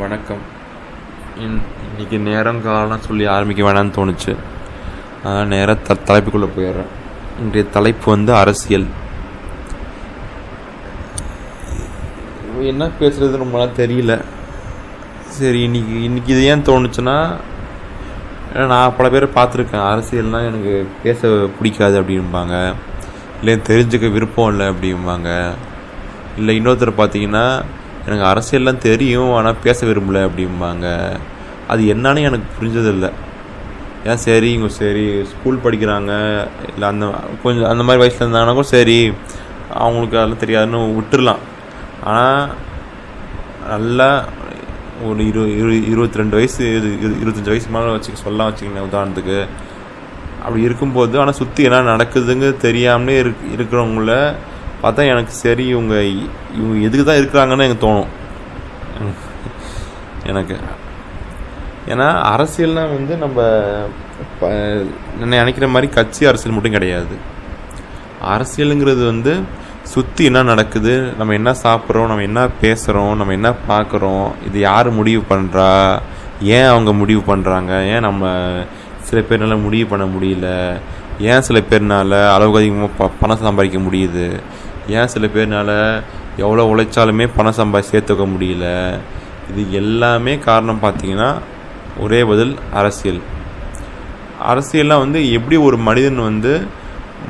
வணக்கம். இன் இன்னைக்கு நேரம் காலம் சொல்லி ஆரம்பிக்க வேணாம்னு தோணுச்சு. அதனால் நேராக த தலைப்புக்குள்ளே போயிடுறேன். இன்றைய தலைப்பு வந்து அரசியல். என்ன பேசுறது ரொம்ப நாள் தெரியல. சரி இன்னைக்கு இன்னைக்கு இது ஏன் தோணுச்சுன்னா ஏன்னா நான் பல பேரை பார்த்துருக்கேன். அரசியல்னால் எனக்கு பேச பிடிக்காது அப்படிம்பாங்க. இல்லை தெரிஞ்சுக்க விருப்பம் இல்லை அப்படிம்பாங்க. இல்லை இன்னொருத்தர் பார்த்தீங்கன்னா எனக்கு அரசியல்லாம் தெரியும் ஆனால் பேச விரும்பல அப்படிம்பாங்க. அது என்னன்னு எனக்கு புரிஞ்சதில்லை. ஏன் சரி இவங்க சரி ஸ்கூல் படிக்கிறாங்க இல்லை அந்த கொஞ்சம் அந்த மாதிரி வயசில் இருந்தாங்கன்னா கூட சரி அவங்களுக்கு அதெல்லாம் தெரியாதுன்னு விட்டுடலாம் ஆனால் நல்லா ஒரு இரு இரு இருபத்தி ரெண்டு வயசு இது இருபத்தஞ்சி வயசு மேலே வச்சு சொல்லலாம் வச்சுக்கோங்க உதாரணத்துக்கு. அப்படி இருக்கும்போது ஆனால் சுற்றி என்ன நடக்குதுங்க தெரியாமலே இருக் இருக்கிறவங்கள பார்த்தா எனக்கு சரி இவங்க இவங்க எதுக்கு தான் இருக்கிறாங்கன்னு எனக்கு தோணும். எனக்கு. ஏன்னா அரசியல்னால் வந்து நம்ம ப- நினைக்கிற மாதிரி கட்சி அரசியல் மட்டும் கிடையாது. அரசியலுங்கிறது வந்து சுற்றி என்ன நடக்குது நம்ம என்ன சாப்பிட்றோம் நம்ம என்ன பேசுகிறோம் நம்ம என்ன பார்க்குறோம் இது யார் முடிவு பண்ணுறா ஏன் அவங்க முடிவு பண்ணுறாங்க ஏன் நம்ம சில பேர்னால முடிவு பண்ண முடியல ஏன் சில பேர்னால அளவுக்கு அதிகமாக ப பணம் சம்பாதிக்க முடியுது ஏன் சில பேர்னால் எவ்வளோ உழைச்சாலுமே பணம் சம்பாதி சேர்த்துக்க முடியல. இது எல்லாமே காரணம் பார்த்தீங்கன்னா ஒரே பதில் அரசியல். அரசியல்லாம் வந்து எப்படி ஒரு மனிதன் வந்து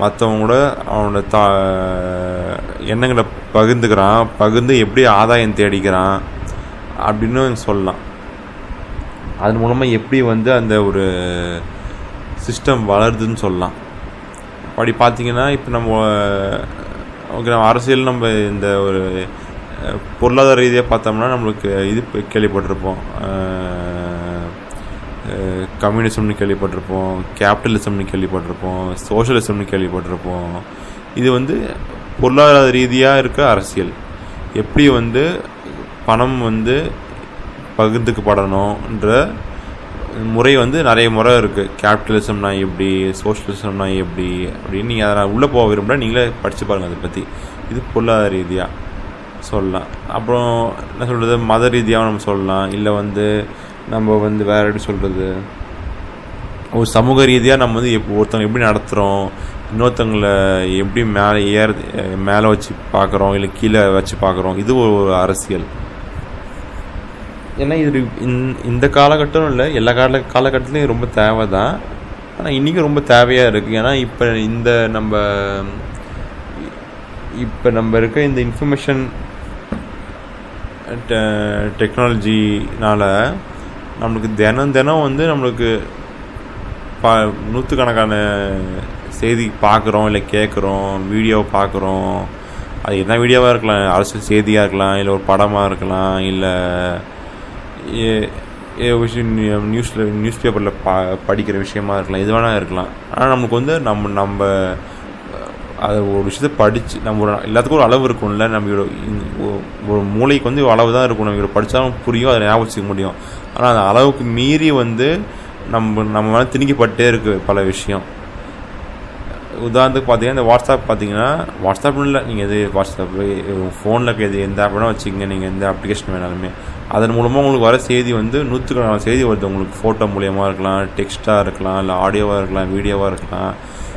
மற்றவங்களோட அவனோட தா எண்ணங்களை பகிர்ந்துக்கிறான் பகிர்ந்து எப்படி ஆதாயம் தேடிக்கிறான் அப்படின்னு சொல்லலாம். அதன் மூலமாக எப்படி வந்து அந்த ஒரு சிஸ்டம் வளருதுன்னு சொல்லலாம். அப்படி பார்த்தீங்கன்னா இப்போ நம்ம ஓகே நம்ம அரசியல் நம்ம இந்த ஒரு பொருளாதார ரீதியாக பார்த்தோம்னா நம்மளுக்கு இது கேள்விப்பட்டிருப்போம். கம்யூனிசம்னு கேள்விப்பட்டிருப்போம் கேபிட்டலிசம்னு கேள்விப்பட்டிருப்போம் சோஷலிசம்னு கேள்விப்பட்டிருப்போம். இது வந்து பொருளாதார ரீதியாக இருக்க அரசியல். எப்படி வந்து பணம் வந்து பகிர்ந்துக்கப்படணுன்ற முறை வந்து நிறைய முறை இருக்குது கேபிட்டலிசம்னா எப்படி சோஷலிசம்னா எப்படி அப்படின்னு நீங்கள் அதை நான் உள்ளே போக விரும்புகிறா நீங்களே படித்து பாருங்கள் அதை பற்றி இது பொருளாதார ரீதியாக சொல்லலாம். அப்புறம் என்ன சொல்கிறது மத ரீதியாக நம்ம சொல்லலாம். இல்லை வந்து நம்ம வந்து வேறு எப்படி சொல்கிறது ஒரு சமூக ரீதியாக நம்ம வந்து எப்போ ஒருத்தவங்க எப்படி நடத்துகிறோம் இன்னொருத்தங்களை எப்படி மேலே ஏற மேலே வச்சு பார்க்குறோம் இல்லை கீழே வச்சு பார்க்குறோம் இது ஒரு அரசியல். ஏன்னா இது இந்த- இந்த காலகட்டம் இல்லை எல்லா கால காலகட்டத்துலையும் ரொம்ப தேவை தான் ஆனால் இன்றைக்கும் ரொம்ப தேவையாக இருக்குது ஏன்னா இப்போ இந்த நம்ம இப்போ நம்ம இருக்க இந்த இன்ஃபர்மேஷன் டெக்னாலஜினால் நம்மளுக்கு தினம் தினம் வந்து நம்மளுக்கு ப நூற்றுக்கணக்கான செய்தி பார்க்குறோம் இல்லை கேட்குறோம் வீடியோ பார்க்குறோம் அது என்ன வீடியோவாக இருக்கலாம்? அரசியல் செய்தியாக இருக்கலாம் இல்லை ஒரு படமாக இருக்கலாம் இல்லை நியூஸில் நியூஸ் பேப்பரில் பா படிக்கிற விஷயமா இருக்கலாம் எது வேணால் இருக்கலாம். ஆனால் நமக்கு வந்து நம்ம நம்ம அதை ஒரு விஷயத்த படித்து நம்ம ஒரு எல்லாத்துக்கும் ஒரு அளவு இருக்கும்ல நம்ம ஒரு மூளைக்கு வந்து அளவு தான் இருக்கும் நம்ம இவ்வளோ படித்தாலும் புரியும் அதை ஞாபகம் வச்சுக்க முடியும். ஆனால் அந்த அளவுக்கு மீறி வந்து நம்ம நம்ம மேலே திணிக்கப்பட்டே இருக்குது பல விஷயம். உதாரணத்துக்கு பார்த்தீங்கன்னா இந்த வாட்ஸ்அப் பார்த்தீங்கன்னா வாட்ஸ்அப்னு இல்லை. நீங்கள் எது வாட்ஸ்அப் ஃபோனில் எது எந்த ஆப் வேணால் வச்சுக்கங்க. நீங்கள் எந்த அப்ளிகேஷன் வேணாலுமே. அதன் மூலமாக உங்களுக்கு வர செய்தி வந்து நூற்றுக்கணக்கான செய்தி வருது. உங்களுக்கு ஃபோட்டோ மூலியமாக இருக்கலாம் டெக்ஸ்ட்டாக இருக்கலாம் இல்லை ஆடியோவாக இருக்கலாம் வீடியோவாக இருக்கலாம்.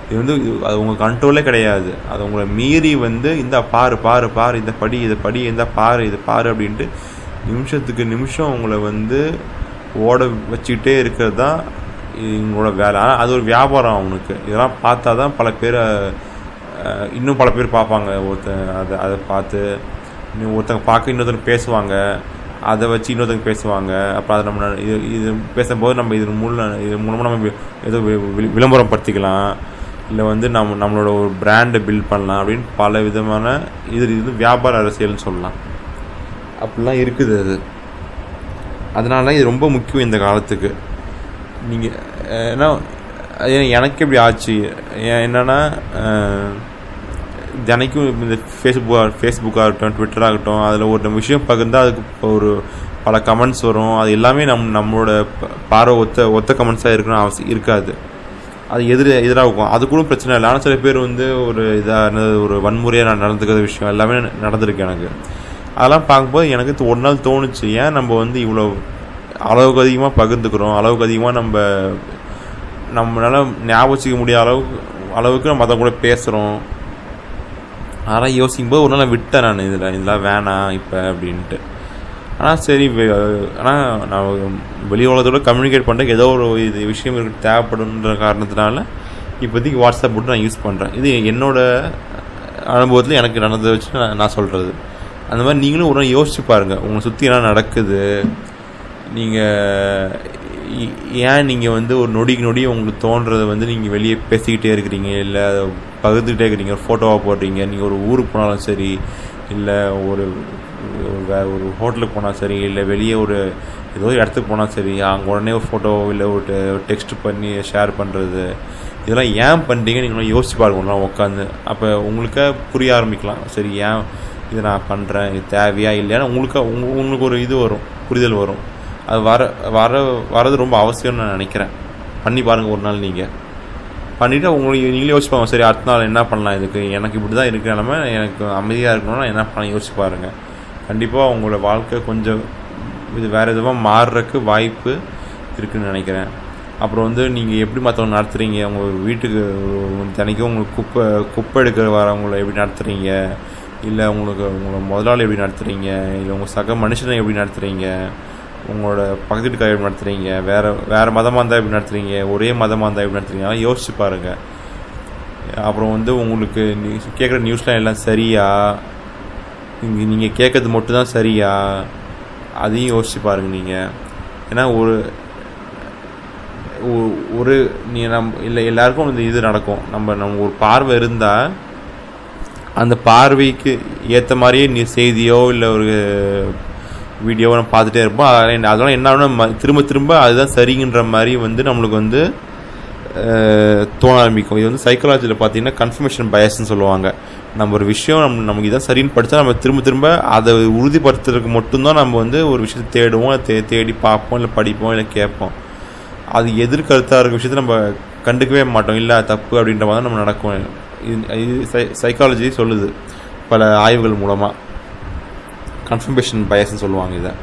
இது வந்து அது உங்கள் கண்ட்ரோலே கிடையாது. அது உங்களை மீறி வந்து இந்த பாரு பாரு பாரு இந்த படி இதை படி இந்த பாரு இது பாரு அப்படின்ட்டு நிமிஷத்துக்கு நிமிஷம் உங்களை வந்து ஓட வச்சுக்கிட்டே இருக்கிறது தான் இவங்களோட வேலை. ஆனால் அது ஒரு வியாபாரம் அவனுக்கு. இதெல்லாம் பார்த்தா தான் பல பேர் இன்னும் பல பேர் பார்ப்பாங்க. ஒருத்தன் அதை அதை பார்த்து இன்னும் ஒருத்தங்க பார்க்க இன்னொருத்தங்க பேசுவாங்க. அதை வச்சு இன்னொருத்தங்க பேசுவாங்க. அப்புறம் அதை நம்ம இது இது பேசும்போது நம்ம இது மூலம் இது மூலமாக நம்ம ஏதோ வி- வி- விளம்பரம் படுத்திக்கலாம் இல்லை வந்து நம்ம நம்மளோட ஒரு பிராண்டை பில்ட் பண்ணலாம் அப்படின்னு பல விதமான இது இது வியாபார அரசியல்னு சொல்லலாம். அப்படிலாம் இருக்குது அது. அதனால இது ரொம்ப முக்கியம் இந்த காலத்துக்கு. நீங்கள் ஏன்னா எனக்கு எப்படி ஆச்சு? ஏன் என்னன்னா தினைக்கும் இந்த ஃபேஸ்புக் ஃபேஸ்புக்காக இருக்கட்டும் ட்விட்டராக இருக்கட்டும் அதில் ஒரு நம்ம விஷயம் பகிர்ந்தால் அதுக்கு இப்போ ஒரு பல கமெண்ட்ஸ் வரும். அது எல்லாமே நம் நம்மளோட ப- பார்வை ஒத்த ஒத்த கமெண்ட்ஸாக இருக்கணும் அவசியம் இருக்காது. அது எதிர எதிராக இருக்கும். அது கூட பிரச்சனை இல்லை. ஆனால் சில பேர் வந்து ஒரு இதாக ஒரு வன்முறையாக நான் நடந்துக்கிற விஷயம் எல்லாமே நடந்திருக்கு எனக்கு. அதெல்லாம் பார்க்கும்போது எனக்கு ஒரு நாள் தோணுச்சு. ஏன் நம்ம வந்து இவ்வளோ அளவுக்கு அதிகமாக பகிர்ந்துக்கிறோம். அளவுக்கு அதிகமாக நம்ம நம்மளால் ஞாபகம் வச்சுக்க முடியாத அளவுக்கு அளவுக்கு நம்ம அதை கூட பேசுகிறோம் அதெல்லாம் யோசிக்கும் போது ஒரு நாள் விட்டேன் நான் இதில். இதெல்லாம் வேணாம் இப்போ அப்படின்ட்டு. ஆனால் சரி ஆனால் நான் வெளி உலகத்தோட கம்யூனிகேட் பண்ணுறதுக்கு ஏதோ ஒரு இது விஷயம் இருக்கு தேவைப்படுன்ற காரணத்தினால இப்போதைக்கு வாட்ஸ்அப் மட்டும் நான் யூஸ் பண்ணுறேன் இது என்னோடய அனுபவத்தில் எனக்கு நடந்ததை வச்சு நான் நான் சொல்கிறது அந்த மாதிரி நீங்களும் ஒரு நாள் யோசிச்சு பாருங்கள் உங்களை சுற்றி என்ன நடக்குது? நீங்கள் ஏன் நீங்கள் வந்து ஒரு நொடிக்கு நொடி உங்களுக்கு தோன்றதை வந்து நீங்கள் வெளியே பேசிக்கிட்டே இருக்கிறீங்க? இல்லை அதை பகிர்ந்துக்கிட்டே இருக்கிறீங்க? ஒரு ஃபோட்டோவாக போடுறீங்க? நீங்கள் ஒரு ஊருக்கு போனாலும் சரி இல்லை ஒரு வேறு ஒரு ஹோட்டலுக்கு போனால் சரி இல்லை வெளியே ஒரு ஏதோ ஒரு இடத்துக்கு போனால் சரி அங்கே உடனே ஒரு ஃபோட்டோ இல்லை ஒரு டெக்ஸ்ட் பண்ணி ஷேர் பண்ணுறது இதெல்லாம் ஏன் பண்ணுறீங்க நீங்களும் யோசிச்சு பாருங்க உட்காந்து அப்போ உங்களுக்கே புரிய ஆரம்பிக்கலாம். சரி ஏன் இது நான் பண்ணுறேன் இது தேவையா? இல்லையான்னு உங்களுக்கு உங்களுக்கு ஒரு இது வரும் புரிதல் வரும். அது வர வர வரது ரொம்ப அவசியம்னு நான் நினைக்கிறேன். பண்ணி பாருங்கள் ஒரு நாள் நீங்கள் பண்ணிவிட்டு உங்களுக்கு நீங்களே யோசிப்பாங்க சரி அடுத்த நாள் என்ன பண்ணலாம் இதுக்கு? எனக்கு இப்படி தான் இருக்கிற நிலமை. எனக்கு அமைதியாக இருக்கணும்னா என்ன பண்ண யோசிச்சு பாருங்கள் கண்டிப்பாக உங்களோட வாழ்க்கை கொஞ்சம் இது வேறு எதுவாக மாறுறதுக்கு வாய்ப்பு இருக்குன்னு நினைக்கிறேன். அப்புறம் வந்து நீங்கள் எப்படி மற்றவங்க நடத்துகிறீங்க உங்கள் வீட்டுக்கு தினைக்கும் உங்களுக்கு குப்பை குப்பை எடுக்கிற வரவங்களை எப்படி நடத்துகிறீங்க இல்லை உங்களுக்கு உங்களை முதலாளி எப்படி நடத்துகிறீங்க இல்லை உங்கள் சக மனுஷனை எப்படி நடத்துகிறீங்க உங்களோட பக்கத்துக்காக எப்படி நடத்துகிறீங்க வேறு வேறு மதமாக இருந்தால் எப்படி நடத்துகிறீங்க ஒரே மதமாக இருந்தால் எப்படி நடத்துகிறீங்க யோசிச்சு பாருங்கள் அப்புறம் வந்து உங்களுக்கு கேட்குற நியூஸ்லாம் எல்லாம் சரியா? இங்கே நீங்கள் கேட்கறது மட்டும்தான் சரியா? அதையும் யோசிச்சு பாருங்க நீங்கள் ஏன்னா ஒரு ஒரு நீ நம் இல்லை எல்லாருக்கும் இந்த இது நடக்கும். நம்ம நம்ம ஒரு பார்வை இருந்தால் அந்த பார்வைக்கு ஏற்ற மாதிரியே நீ செய்தியோ இல்லை ஒரு வீடியோவை நம்ம பார்த்துட்டே இருப்போம். அதனால் என்ன- அதனால் என்ன ஆகும்னா, திரும்ப திரும்ப அதுதான் சரிங்கிற மாதிரி வந்து நம்மளுக்கு வந்து தோண ஆரம்பிக்கும். இது வந்து சைக்காலஜியில் பார்த்தீங்கன்னா கன்ஃபர்மேஷன் பயஸ்ன்னு சொல்லுவாங்க. நம்ம ஒரு விஷயம் நம்ம நமக்கு இதான் சரின்னு படித்தா நம்ம திரும்ப திரும்ப அதை உறுதிப்படுத்துறதுக்கு மட்டும்தான் நம்ம வந்து ஒரு விஷயத்தை தேடுவோம். அதை தே தேடி பார்ப்போம் இல்லை படிப்போம் இல்லை கேட்போம். அது எதிர்கருத்தாக இருக்க விஷயத்தை நம்ம கண்டுக்கவே மாட்டோம். இல்லை தப்பு அப்படின்ற மாதிரி தான் நம்ம நடக்கும். இது இது சை சைக்காலஜி சொல்லுது. பல ஆய்வுகள் மூலமாக கன்ஃபர்மேஷன் பயஸ்ன்னு சொல்லுவாங்க இதை.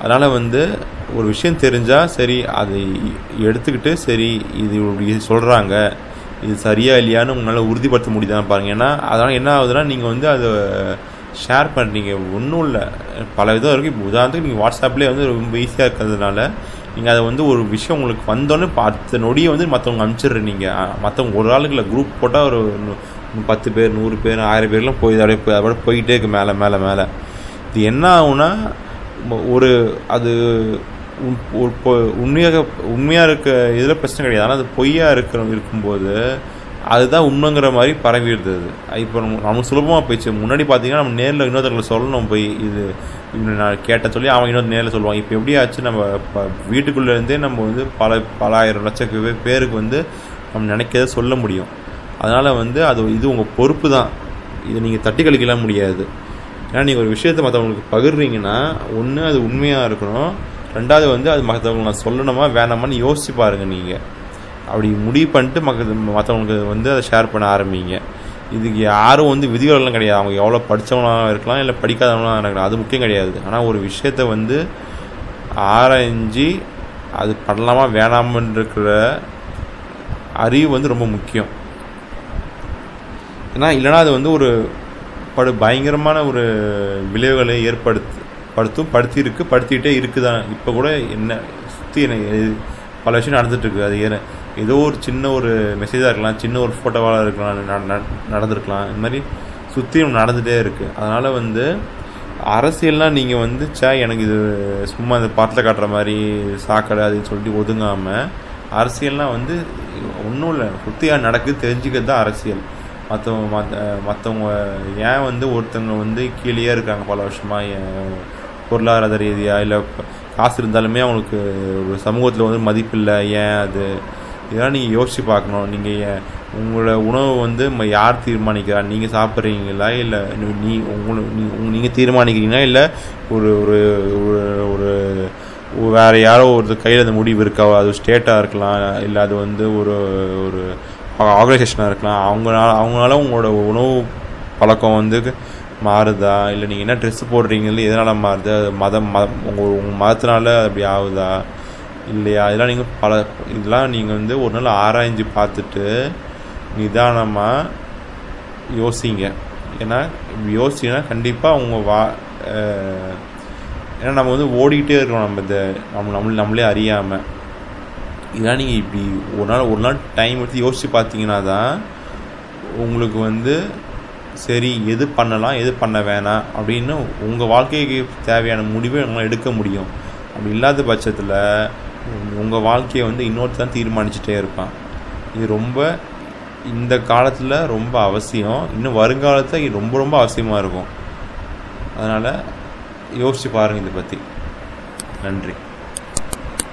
அதனால் வந்து ஒரு விஷயம் தெரிஞ்சால் சரி அதை எடுத்துக்கிட்டு சரி இது சொல்கிறாங்க இது சரியா இல்லையான்னு உங்களால் உறுதிப்படுத்த முடியுதான்னு பாருங்கள் ஏன்னா அதனால் என்ன ஆகுதுன்னா நீங்கள் வந்து அதை ஷேர் பண்ணுறீங்க ஒன்றும் இல்லை. பல விதம் இருக்குது இப்போ உதாரணத்துக்கு நீங்கள் வாட்ஸ்அப்லேயே வந்து ரொம்ப ஈஸியாக இருக்கிறதுனால நீங்கள் அதை வந்து ஒரு விஷயம் உங்களுக்கு வந்தோன்னே பார்த்த நொடியை வந்து மற்றவங்க அனுப்பிச்சிடுறீங்க. மற்றவங்க ஒரு ஆளுக்கு இல்லை குரூப் போட்டால் ஒரு பத்து பேர் நூறு பேர் ஆயிரம் பேர்லாம் போய் அப்படியே போய் அப்படியே போயிட்டே இருக்கு மேலே மேலே மேலே. இது என்ன ஆகுனா ஒரு அது உண்மையாக உண்மையாக இருக்க இதில் பிரச்சனை கிடையாது. ஆனால் அது பொய்யாக இருக்கிற இருக்கும்போது அதுதான் உண்மைங்கிற மாதிரி பரவிடுது அது. இப்போ நம்ம நமக்கு சுலபமாக போயிடுச்சு. முன்னாடி பார்த்தீங்கன்னா நம்ம நேரில் இன்னொருத்தர்களை சொல்லணும் போய் இது நான் கேட்ட சொல்லி அவன் இன்னொரு நேரில் சொல்லுவான். இப்போ எப்படி ஆச்சு நம்ம இப்போ வீட்டுக்குள்ளே இருந்தே நம்ம வந்து பல பல ஆயிரம் லட்சம் பேருக்கு வந்து நம்ம நினைக்கிறத சொல்ல முடியும். அதனால் வந்து அது இது உங்கள் பொறுப்பு தான் இதை நீங்கள் தட்டி கழிக்கலாம் முடியாது. ஏன்னா நீங்கள் ஒரு விஷயத்தை மற்றவங்களுக்கு பகிர்றீங்கன்னா ஒன்று அது உண்மையாக இருக்கணும். ரெண்டாவது வந்து அது மற்றவங்க நான் சொல்லணுமா வேணாமான்னு யோசிச்சு பாருங்கள் நீங்கள் அப்படி முடிவு பண்ணிட்டு மக்க மற்றவங்களுக்கு வந்து அதை ஷேர் பண்ண ஆரம்பிங்க. இதுக்கு யாரும் வந்து விதிகளெல்லாம் கிடையாது. அவங்க எவ்வளோ படித்தவங்களாக இருக்கலாம் இல்லை படிக்காதவங்களாக இருக்கலாம். அது முக்கியம் கிடையாது. ஆனால் ஒரு விஷயத்தை வந்து ஆராய்ஞ்சு அது பண்ணலாமா வேணாமன்னு இருக்கிற அறிவு வந்து ரொம்ப முக்கியம். ஏன்னா இல்லைனா அது வந்து ஒரு படு பயங்கரமான ஒரு விளைவுகளை ஏற்படுத்து படுத்தும் படுத்தியிருக்கு படுத்திக்கிட்டே இருக்குதான் இப்போ கூட என்ன சுற்றி என்ன பல விஷயம் நடந்துகிட்ருக்கு அது ஏன் ஏதோ ஒரு சின்ன ஒரு மெசேஜாக இருக்கலாம் சின்ன ஒரு ஃபோட்டோவாக இருக்கலாம் நட- நடந்திருக்கலாம். இந்த மாதிரி சுற்றியும் நடந்துகிட்டே இருக்குது அதனால் வந்து அரசியல்லாம் நீங்கள் வந்து சே எனக்கு இது சும்மா இந்த பாட்டில் காட்டுற மாதிரி சாக்கடை அதுன்னு சொல்லிட்டு ஒதுங்காமல் அரசியல்லாம் வந்து ஒன்றும் இல்லை சுற்றியாக நடக்குது தெரிஞ்சுக்கிறது தான் அரசியல். மற்றவங்க மற்ற மற்றவங்க ஏன் வந்து ஒருத்தவங்க வந்து கீழேயே இருக்காங்க பல வருஷமாக ஏன் பொருளாதார ரீதியாக இல்லை காசு இருந்தாலுமே அவங்களுக்கு ஒரு சமூகத்தில் வந்து மதிப்பில்லை ஏன் அது? இதெல்லாம் நீங்கள் யோசித்து பார்க்கணும். நீங்கள் ஏன் உங்களோட உணவு வந்து யார் தீர்மானிக்கிறா? நீங்கள் சாப்பிட்றீங்களா? இல்லை நீ உங்களை நீங்கள் தீர்மானிக்கிறீங்களா? இல்லை ஒரு ஒரு ஒரு ஒரு வேறு யாரோ ஒரு கையில் அந்த முடிவு இருக்கா? அது ஸ்டேட்டாக இருக்கலாம். இல்லை அது வந்து ஒரு ஒரு ஆர்கனைசேஷனாக இருக்கலாம். அவங்களால அவங்களால உங்களோட உணவு பழக்கம் வந்து மாறுதா? இல்லை நீங்கள் என்ன ட்ரெஸ் போடுறீங்களே எதனால் மாறுது? அது மதம் மதம் உங்கள் உங்கள் மதத்தினால அப்படி ஆகுதா? இல்லையா? இதெல்லாம் நீங்கள் பல இதெல்லாம் நீங்கள் வந்து ஒரு நாள் ஆராய்ஞ்சு பார்த்துட்டு நிதானமாக யோசிங்க. ஏன்னா யோசிச்சிங்கன்னா கண்டிப்பாக அவங்க வா ஏன்னா நம்ம வந்து ஓடிக்கிட்டே இருக்கோம் நம்ம இந்த நம்ம நம்ம நம்மளே அறியாமல் இதெல்லாம் நீங்கள் இப்படி ஒரு நாள் ஒரு நாள் டைம் எடுத்து யோசித்து பார்த்தீங்கன்னா தான் உங்களுக்கு வந்து சரி எது பண்ணலாம் எது பண்ண வேணாம் அப்படின்னு உங்கள் வாழ்க்கைக்கு தேவையான முடிவை உங்களால் எடுக்க முடியும். அப்படி இல்லாத பட்சத்தில் உங்கள் வாழ்க்கையை வந்து இன்னொருத்தான் தீர்மானிச்சுட்டே இருப்பான். இது ரொம்ப இந்த காலத்தில் ரொம்ப அவசியம். இன்னும் வருங்காலத்தில் இது ரொம்ப ரொம்ப அவசியமாக இருக்கும். அதனால் யோசித்து பாருங்கள் இதை பற்றி நன்றி.